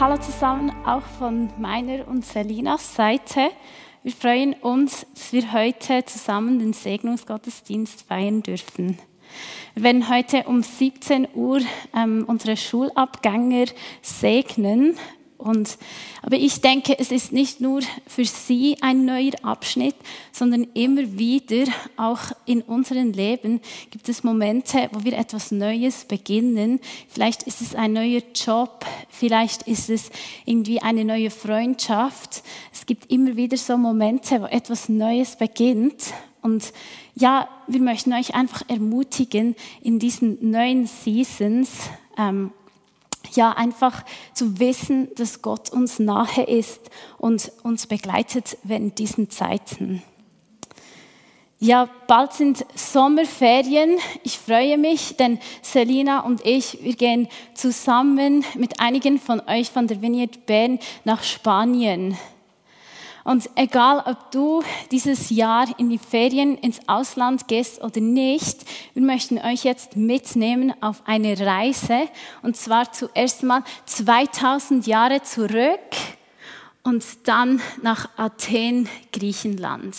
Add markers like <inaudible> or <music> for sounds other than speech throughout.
Hallo zusammen, auch von meiner und Selinas Seite. Wir freuen uns, dass wir heute zusammen den Segnungsgottesdienst feiern dürfen. Wir werden heute um 17 Uhr ähm, unsere Schulabgänger segnen. Und, aber ich denke, es ist nicht nur für sie ein neuer Abschnitt, sondern immer wieder, auch in unserem Leben, gibt es Momente, wo wir etwas Neues beginnen. Vielleicht ist es ein neuer Job, vielleicht ist es irgendwie eine neue Freundschaft. Es gibt immer wieder so Momente, wo etwas Neues beginnt. Und ja, wir möchten euch einfach ermutigen, in diesen neuen Seasons, ähm, ja, einfach zu wissen, dass Gott uns nahe ist und uns begleitet während diesen Zeiten. Ja, bald sind Sommerferien. Ich freue mich, denn Selina und ich, wir gehen zusammen mit einigen von euch von der Vineyard Bern nach Spanien. Und egal, ob du dieses Jahr in die Ferien ins Ausland gehst oder nicht, wir möchten euch jetzt mitnehmen auf eine Reise. Und zwar zuerst mal 2000 Jahre zurück und dann nach Athen, Griechenland.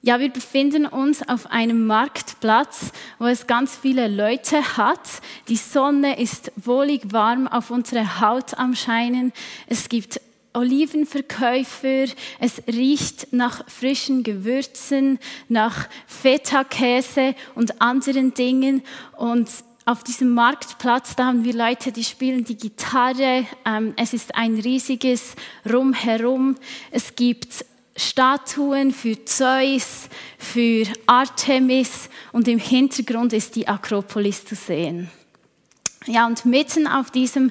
Ja, wir befinden uns auf einem Marktplatz, wo es ganz viele Leute hat. Die Sonne ist wohlig warm auf unsere Haut am Scheinen. Es gibt Olivenverkäufer, es riecht nach frischen Gewürzen, nach Feta-Käse und anderen Dingen und auf diesem Marktplatz, da haben wir Leute, die spielen die Gitarre. Ähm, es ist ein riesiges Rumherum. Es gibt Statuen für Zeus, für Artemis und im Hintergrund ist die Akropolis zu sehen. Ja, und mitten auf diesem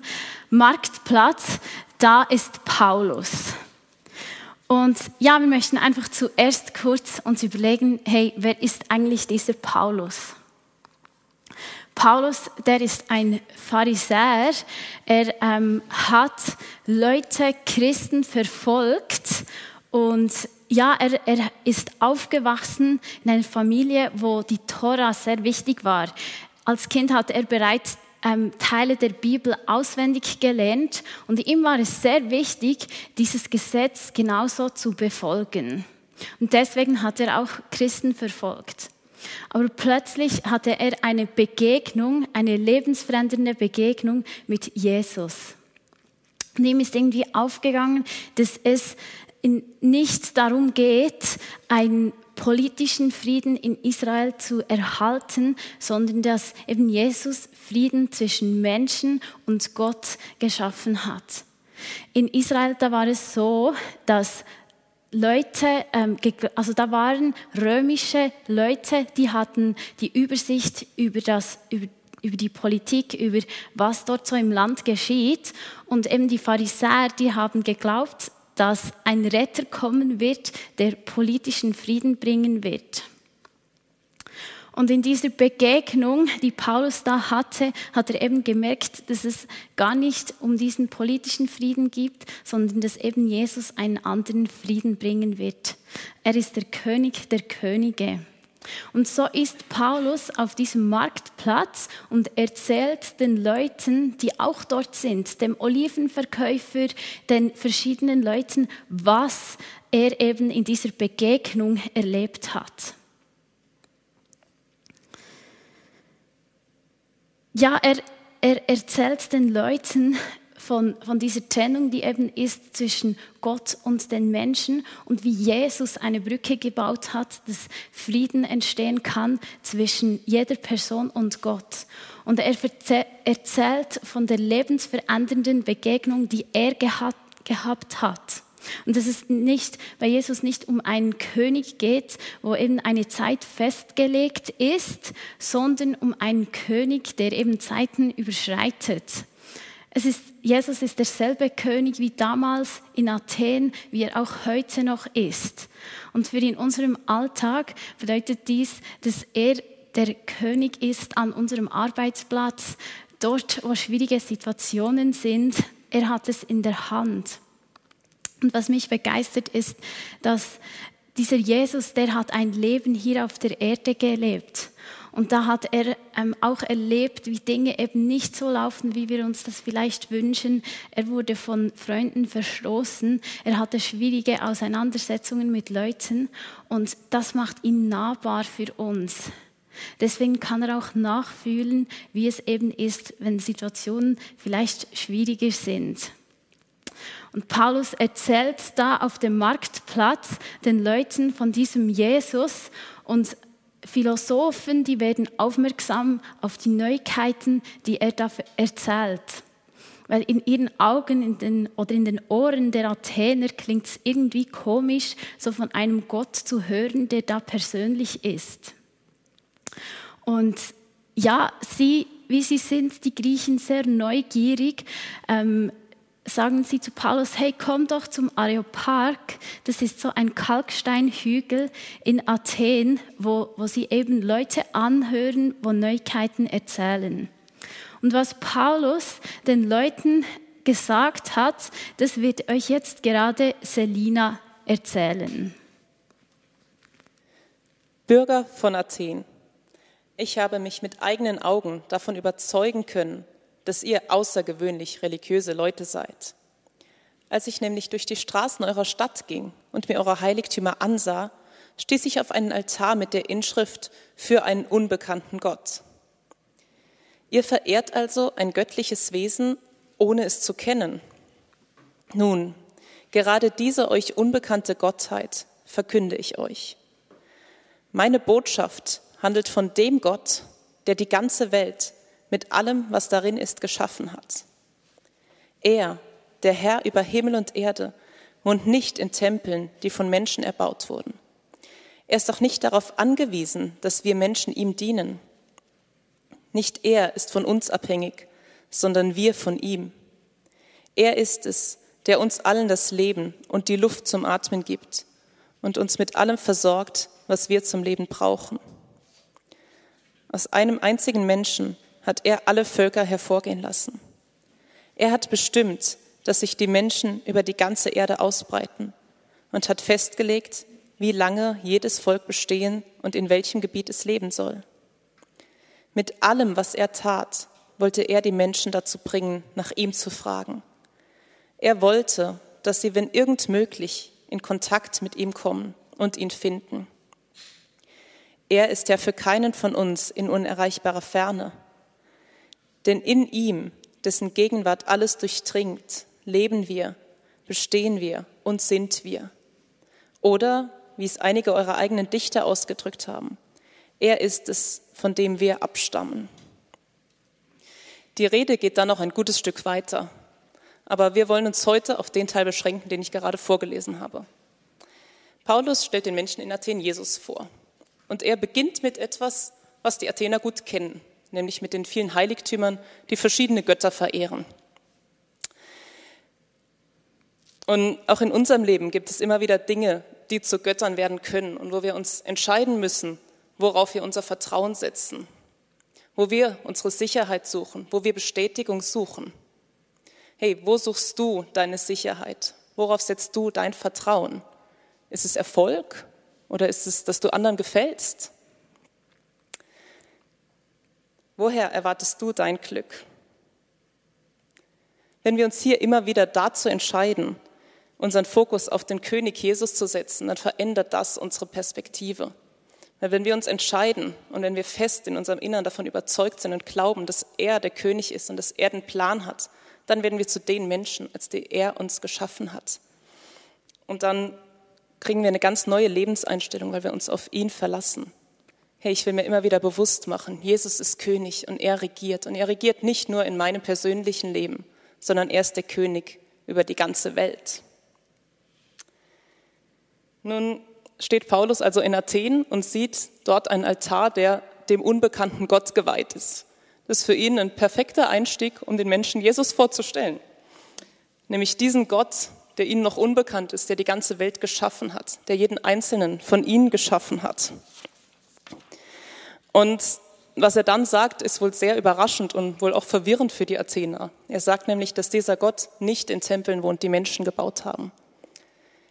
Marktplatz da ist Paulus. Und ja, wir möchten einfach zuerst kurz uns überlegen, hey, wer ist eigentlich dieser Paulus? Paulus, der ist ein Pharisäer. Er ähm, hat Leute, Christen verfolgt und ja, er, er ist aufgewachsen in einer Familie, wo die Tora sehr wichtig war. Als Kind hat er bereits ähm, Teile der Bibel auswendig gelernt und ihm war es sehr wichtig, dieses Gesetz genauso zu befolgen. Und deswegen hat er auch Christen verfolgt. Aber plötzlich hatte er eine Begegnung, eine lebensverändernde Begegnung mit Jesus. Und ihm ist irgendwie aufgegangen, dass es nicht darum geht, ein politischen Frieden in Israel zu erhalten, sondern dass eben Jesus Frieden zwischen Menschen und Gott geschaffen hat. In Israel, da war es so, dass Leute, ähm, also da waren römische Leute, die hatten die Übersicht über das, über über die Politik, über was dort so im Land geschieht. Und eben die Pharisäer, die haben geglaubt, dass ein Retter kommen wird, der politischen Frieden bringen wird. Und in dieser Begegnung, die Paulus da hatte, hat er eben gemerkt, dass es gar nicht um diesen politischen Frieden gibt, sondern dass eben Jesus einen anderen Frieden bringen wird. Er ist der König der Könige. Und so ist Paulus auf diesem Marktplatz und erzählt den Leuten, die auch dort sind, dem Olivenverkäufer, den verschiedenen Leuten, was er eben in dieser Begegnung erlebt hat. Ja, er, er erzählt den Leuten, von, von dieser Trennung, die eben ist zwischen Gott und den Menschen und wie Jesus eine Brücke gebaut hat, dass Frieden entstehen kann zwischen jeder Person und Gott. Und er erzählt von der lebensverändernden Begegnung, die er gehabt, hat. Und dass es nicht, bei Jesus nicht um einen König geht, wo eben eine Zeit festgelegt ist, sondern um einen König, der eben Zeiten überschreitet. Es ist, Jesus ist derselbe König wie damals in Athen, wie er auch heute noch ist. Und für in unserem Alltag bedeutet dies, dass er der König ist an unserem Arbeitsplatz, dort, wo schwierige Situationen sind. Er hat es in der Hand. Und was mich begeistert ist, dass dieser Jesus, der hat ein Leben hier auf der Erde gelebt. Und da hat er ähm, auch erlebt, wie Dinge eben nicht so laufen, wie wir uns das vielleicht wünschen. Er wurde von Freunden verstoßen. Er hatte schwierige Auseinandersetzungen mit Leuten. Und das macht ihn nahbar für uns. Deswegen kann er auch nachfühlen, wie es eben ist, wenn Situationen vielleicht schwieriger sind. Und Paulus erzählt da auf dem Marktplatz den Leuten von diesem Jesus und Philosophen, die werden aufmerksam auf die Neuigkeiten, die er da erzählt. Weil in ihren Augen in den, oder in den Ohren der Athener klingt es irgendwie komisch, so von einem Gott zu hören, der da persönlich ist. Und ja, sie, wie sie sind, die Griechen sehr neugierig, ähm, sagen sie zu Paulus, hey, komm doch zum Areopag. Das ist so ein Kalksteinhügel in Athen, wo, wo sie eben Leute anhören, wo Neuigkeiten erzählen. Und was Paulus den Leuten gesagt hat, das wird euch jetzt gerade Selina erzählen. Bürger von Athen, ich habe mich mit eigenen Augen davon überzeugen können, dass ihr außergewöhnlich religiöse Leute seid. Als ich nämlich durch die Straßen eurer Stadt ging und mir eure Heiligtümer ansah, stieß ich auf einen Altar mit der Inschrift für einen unbekannten Gott. Ihr verehrt also ein göttliches Wesen, ohne es zu kennen. Nun, gerade diese euch unbekannte Gottheit verkünde ich euch. Meine Botschaft handelt von dem Gott, der die ganze Welt mit allem, was darin ist, geschaffen hat. Er, der Herr über Himmel und Erde, wohnt nicht in Tempeln, die von Menschen erbaut wurden. Er ist auch nicht darauf angewiesen, dass wir Menschen ihm dienen. Nicht er ist von uns abhängig, sondern wir von ihm. Er ist es, der uns allen das Leben und die Luft zum Atmen gibt und uns mit allem versorgt, was wir zum Leben brauchen. Aus einem einzigen Menschen hat er alle Völker hervorgehen lassen. Er hat bestimmt, dass sich die Menschen über die ganze Erde ausbreiten und hat festgelegt, wie lange jedes Volk bestehen und in welchem Gebiet es leben soll. Mit allem, was er tat, wollte er die Menschen dazu bringen, nach ihm zu fragen. Er wollte, dass sie, wenn irgend möglich, in Kontakt mit ihm kommen und ihn finden. Er ist ja für keinen von uns in unerreichbarer Ferne. Denn in ihm, dessen Gegenwart alles durchdringt, leben wir, bestehen wir und sind wir. Oder, wie es einige eurer eigenen Dichter ausgedrückt haben, er ist es, von dem wir abstammen. Die Rede geht dann noch ein gutes Stück weiter, aber wir wollen uns heute auf den Teil beschränken, den ich gerade vorgelesen habe. Paulus stellt den Menschen in Athen Jesus vor. Und er beginnt mit etwas, was die Athener gut kennen, nämlich mit den vielen Heiligtümern, die verschiedene Götter verehren. Und auch in unserem Leben gibt es immer wieder Dinge, die zu Göttern werden können und wo wir uns entscheiden müssen, worauf wir unser Vertrauen setzen, wo wir unsere Sicherheit suchen, wo wir Bestätigung suchen. Hey, wo suchst du deine Sicherheit? Worauf setzt du dein Vertrauen? Ist es Erfolg oder ist es, dass du anderen gefällst? Woher erwartest du dein Glück? Wenn wir uns hier immer wieder dazu entscheiden, unseren Fokus auf den König Jesus zu setzen, dann verändert das unsere Perspektive. Weil wenn wir uns entscheiden und wenn wir fest in unserem Innern davon überzeugt sind und glauben, dass er der König ist und dass er den Plan hat, dann werden wir zu den Menschen, als die er uns geschaffen hat. Und dann kriegen wir eine ganz neue Lebenseinstellung, weil wir uns auf ihn verlassen. Hey, ich will mir immer wieder bewusst machen, Jesus ist König und er regiert. Und er regiert nicht nur in meinem persönlichen Leben, sondern er ist der König über die ganze Welt. Nun steht Paulus also in Athen und sieht dort einen Altar, der dem unbekannten Gott geweiht ist. Das ist für ihn ein perfekter Einstieg, um den Menschen Jesus vorzustellen. Nämlich diesen Gott, der ihnen noch unbekannt ist, der die ganze Welt geschaffen hat, der jeden Einzelnen von ihnen geschaffen hat. Und was er dann sagt, ist wohl sehr überraschend und wohl auch verwirrend für die Athener. Er sagt nämlich, dass dieser Gott nicht in Tempeln wohnt, die Menschen gebaut haben.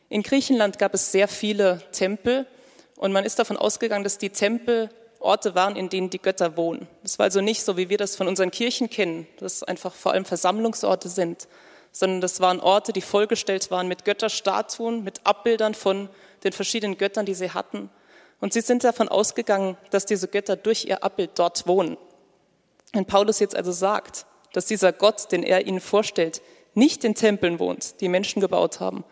In Griechenland gab es sehr viele Tempel und man ist davon ausgegangen, dass die Tempel Orte waren, in denen die Götter wohnen. Das war also nicht so, wie wir das von unseren Kirchen kennen, dass einfach vor allem Versammlungsorte sind, sondern das waren Orte, die vollgestellt waren mit Götterstatuen, mit Abbildern von den verschiedenen Göttern, die sie hatten. Und sie sind davon ausgegangen, dass diese Götter durch ihr Abbild dort wohnen. Wenn Paulus jetzt also sagt, dass dieser Gott, den er ihnen vorstellt, nicht in Tempeln wohnt, die Menschen gebaut haben,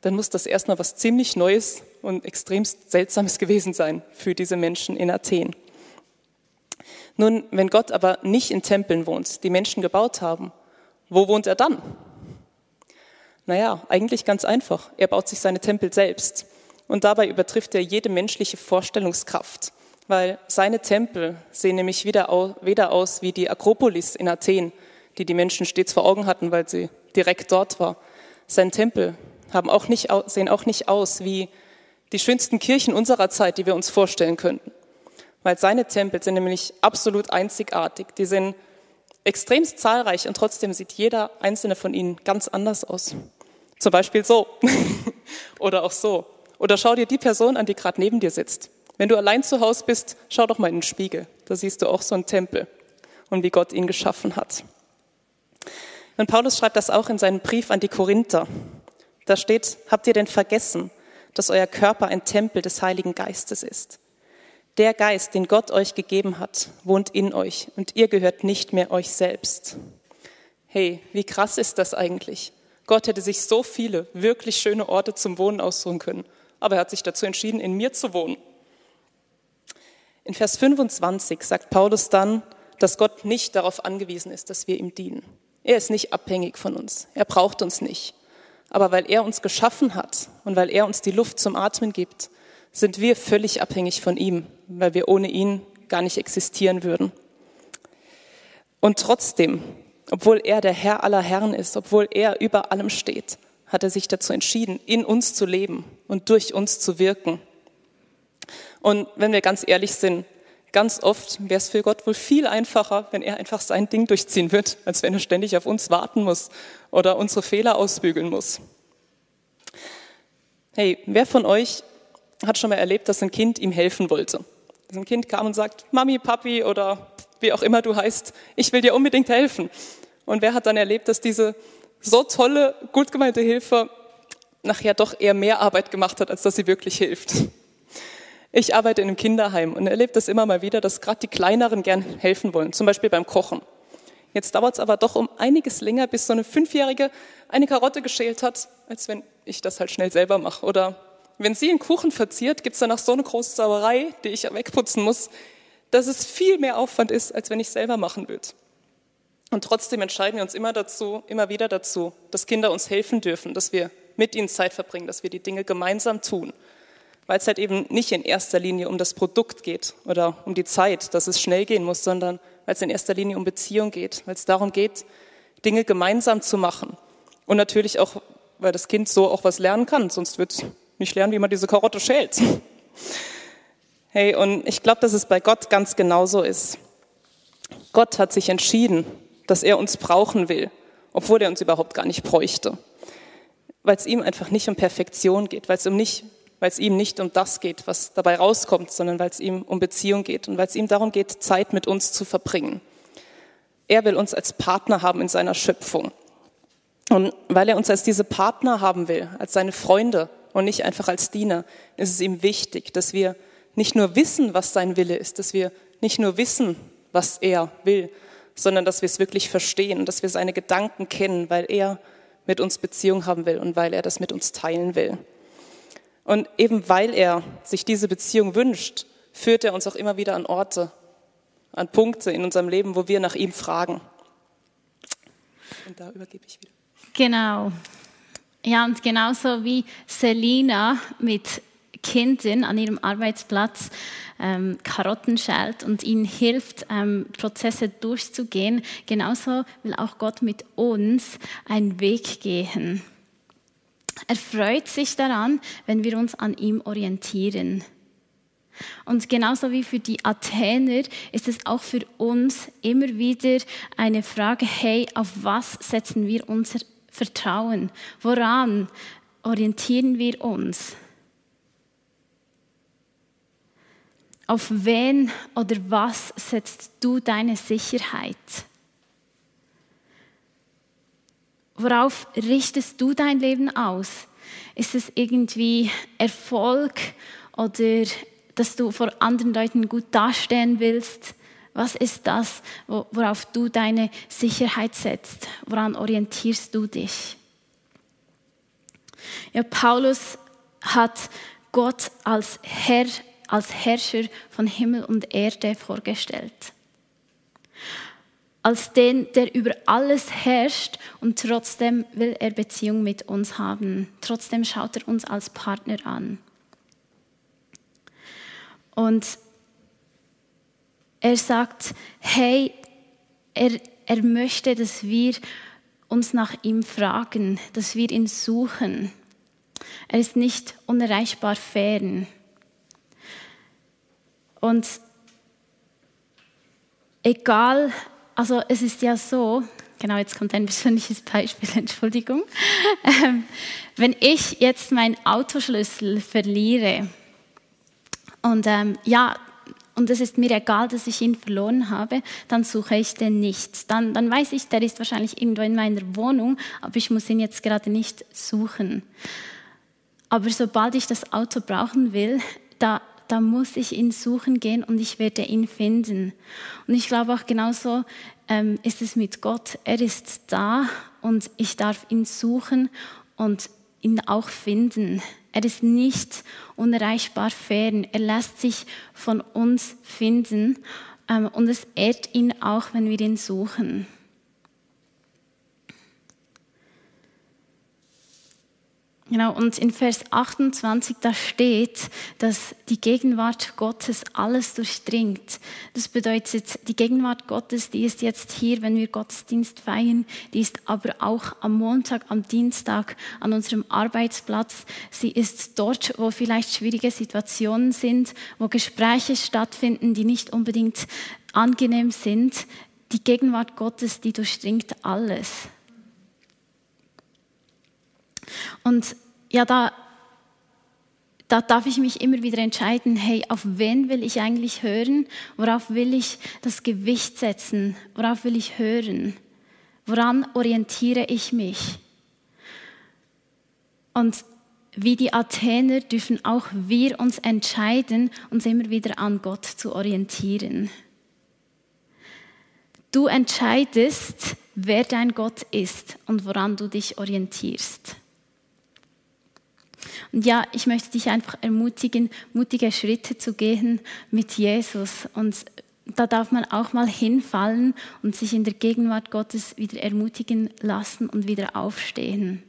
dann muss das erstmal was ziemlich Neues und extrem Seltsames gewesen sein für diese Menschen in Athen. Nun, wenn Gott aber nicht in Tempeln wohnt, die Menschen gebaut haben, wo wohnt er dann? Naja, eigentlich ganz einfach. Er baut sich seine Tempel selbst. Und dabei übertrifft er jede menschliche Vorstellungskraft, weil seine Tempel sehen nämlich weder aus wie die Akropolis in Athen, die die Menschen stets vor Augen hatten, weil sie direkt dort war. Sein Tempel haben auch nicht, sehen auch nicht aus wie die schönsten Kirchen unserer Zeit, die wir uns vorstellen könnten. Weil seine Tempel sind nämlich absolut einzigartig. Die sind extremst zahlreich und trotzdem sieht jeder einzelne von ihnen ganz anders aus. Zum Beispiel so <laughs> oder auch so. Oder schau dir die Person an, die gerade neben dir sitzt. Wenn du allein zu Hause bist, schau doch mal in den Spiegel. Da siehst du auch so einen Tempel und wie Gott ihn geschaffen hat. Und Paulus schreibt das auch in seinem Brief an die Korinther. Da steht, habt ihr denn vergessen, dass euer Körper ein Tempel des Heiligen Geistes ist? Der Geist, den Gott euch gegeben hat, wohnt in euch und ihr gehört nicht mehr euch selbst. Hey, wie krass ist das eigentlich? Gott hätte sich so viele wirklich schöne Orte zum Wohnen aussuchen können, aber er hat sich dazu entschieden, in mir zu wohnen. In Vers 25 sagt Paulus dann, dass Gott nicht darauf angewiesen ist, dass wir ihm dienen. Er ist nicht abhängig von uns. Er braucht uns nicht. Aber weil er uns geschaffen hat und weil er uns die Luft zum Atmen gibt, sind wir völlig abhängig von ihm, weil wir ohne ihn gar nicht existieren würden. Und trotzdem, obwohl er der Herr aller Herren ist, obwohl er über allem steht, hat er sich dazu entschieden, in uns zu leben und durch uns zu wirken. Und wenn wir ganz ehrlich sind, ganz oft wäre es für Gott wohl viel einfacher, wenn er einfach sein Ding durchziehen wird, als wenn er ständig auf uns warten muss oder unsere Fehler ausbügeln muss. Hey, wer von euch hat schon mal erlebt, dass ein Kind ihm helfen wollte. Dass ein Kind kam und sagt, Mami, Papi oder wie auch immer du heißt, ich will dir unbedingt helfen. Und wer hat dann erlebt, dass diese so tolle, gut gemeinte Hilfe nachher doch eher mehr Arbeit gemacht hat, als dass sie wirklich hilft? Ich arbeite in einem Kinderheim und erlebe das immer mal wieder, dass gerade die Kleineren gern helfen wollen, zum Beispiel beim Kochen. Jetzt dauert es aber doch um einiges länger, bis so eine Fünfjährige eine Karotte geschält hat, als wenn ich das halt schnell selber mache. Oder wenn sie einen Kuchen verziert, gibt es danach so eine große Sauerei, die ich wegputzen muss, dass es viel mehr Aufwand ist, als wenn ich selber machen würde. Und trotzdem entscheiden wir uns immer dazu, immer wieder dazu, dass Kinder uns helfen dürfen, dass wir mit ihnen Zeit verbringen, dass wir die Dinge gemeinsam tun. Weil es halt eben nicht in erster Linie um das Produkt geht oder um die Zeit, dass es schnell gehen muss, sondern weil es in erster Linie um Beziehung geht, weil es darum geht, Dinge gemeinsam zu machen. Und natürlich auch, weil das Kind so auch was lernen kann, sonst wird es nicht lernen, wie man diese Karotte schält. Hey, und ich glaube, dass es bei Gott ganz genauso ist. Gott hat sich entschieden, dass er uns brauchen will, obwohl er uns überhaupt gar nicht bräuchte. Weil es ihm einfach nicht um Perfektion geht, weil es, um nicht, weil es ihm nicht um das geht, was dabei rauskommt, sondern weil es ihm um Beziehung geht und weil es ihm darum geht, Zeit mit uns zu verbringen. Er will uns als Partner haben in seiner Schöpfung. Und weil er uns als diese Partner haben will, als seine Freunde, und nicht einfach als Diener, ist es ihm wichtig, dass wir nicht nur wissen, was sein Wille ist, dass wir nicht nur wissen, was er will, sondern dass wir es wirklich verstehen, dass wir seine Gedanken kennen, weil er mit uns Beziehung haben will und weil er das mit uns teilen will. Und eben weil er sich diese Beziehung wünscht, führt er uns auch immer wieder an Orte, an Punkte in unserem Leben, wo wir nach ihm fragen. Und da übergebe ich wieder. Genau. Ja, und genauso wie Selina mit Kindern an ihrem Arbeitsplatz ähm, Karotten schält und ihnen hilft, ähm, Prozesse durchzugehen, genauso will auch Gott mit uns einen Weg gehen. Er freut sich daran, wenn wir uns an ihm orientieren. Und genauso wie für die Athener ist es auch für uns immer wieder eine Frage, hey, auf was setzen wir unser Vertrauen? Woran orientieren wir uns? Auf wen oder was setzt du deine Sicherheit? Worauf richtest du dein Leben aus? Ist es irgendwie Erfolg oder dass du vor anderen Leuten gut dastehen willst? Was ist das, worauf du deine Sicherheit setzt? Woran orientierst du dich? Ja, Paulus hat Gott als Herr, als Herrscher von Himmel und Erde vorgestellt als den, der über alles herrscht und trotzdem will er Beziehung mit uns haben. Trotzdem schaut er uns als Partner an. Und er sagt, hey, er, er möchte, dass wir uns nach ihm fragen, dass wir ihn suchen. Er ist nicht unerreichbar fern. Und egal, also es ist ja so, genau jetzt kommt ein persönliches Beispiel, <laughs> Entschuldigung. Ähm, wenn ich jetzt meinen Autoschlüssel verliere und ähm, ja, und es ist mir egal, dass ich ihn verloren habe, dann suche ich den nicht. Dann, dann weiß ich, der ist wahrscheinlich irgendwo in meiner Wohnung, aber ich muss ihn jetzt gerade nicht suchen. Aber sobald ich das Auto brauchen will, da da muss ich ihn suchen gehen und ich werde ihn finden. Und ich glaube auch genauso ähm, ist es mit Gott. Er ist da und ich darf ihn suchen und ihn auch finden. Er ist nicht unerreichbar fern. Er lässt sich von uns finden ähm, und es ehrt ihn auch, wenn wir ihn suchen. Genau, und in Vers 28, da steht, dass die Gegenwart Gottes alles durchdringt. Das bedeutet, die Gegenwart Gottes, die ist jetzt hier, wenn wir Gottesdienst feiern, die ist aber auch am Montag, am Dienstag an unserem Arbeitsplatz. Sie ist dort, wo vielleicht schwierige Situationen sind, wo Gespräche stattfinden, die nicht unbedingt angenehm sind. Die Gegenwart Gottes, die durchdringt alles. Und ja, da, da darf ich mich immer wieder entscheiden, hey, auf wen will ich eigentlich hören? Worauf will ich das Gewicht setzen? Worauf will ich hören? Woran orientiere ich mich? Und wie die Athener dürfen auch wir uns entscheiden, uns immer wieder an Gott zu orientieren. Du entscheidest, wer dein Gott ist und woran du dich orientierst. Und ja, ich möchte dich einfach ermutigen, mutige Schritte zu gehen mit Jesus. Und da darf man auch mal hinfallen und sich in der Gegenwart Gottes wieder ermutigen lassen und wieder aufstehen.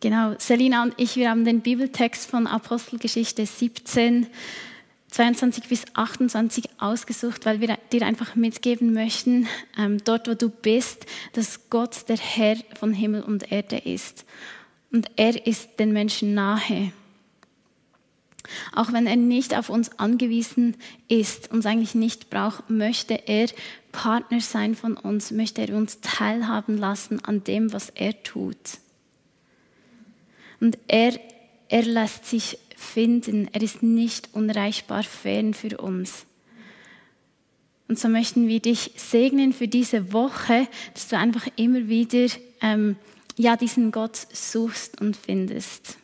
Genau, Selina und ich, wir haben den Bibeltext von Apostelgeschichte 17 22 bis 28 ausgesucht, weil wir dir einfach mitgeben möchten, ähm, dort wo du bist, dass Gott der Herr von Himmel und Erde ist. Und er ist den Menschen nahe. Auch wenn er nicht auf uns angewiesen ist, uns eigentlich nicht braucht, möchte er Partner sein von uns, möchte er uns teilhaben lassen an dem, was er tut. Und er, er lässt sich finden. Er ist nicht unreichbar fern für uns. Und so möchten wir dich segnen für diese Woche, dass du einfach immer wieder ähm, ja, diesen Gott suchst und findest.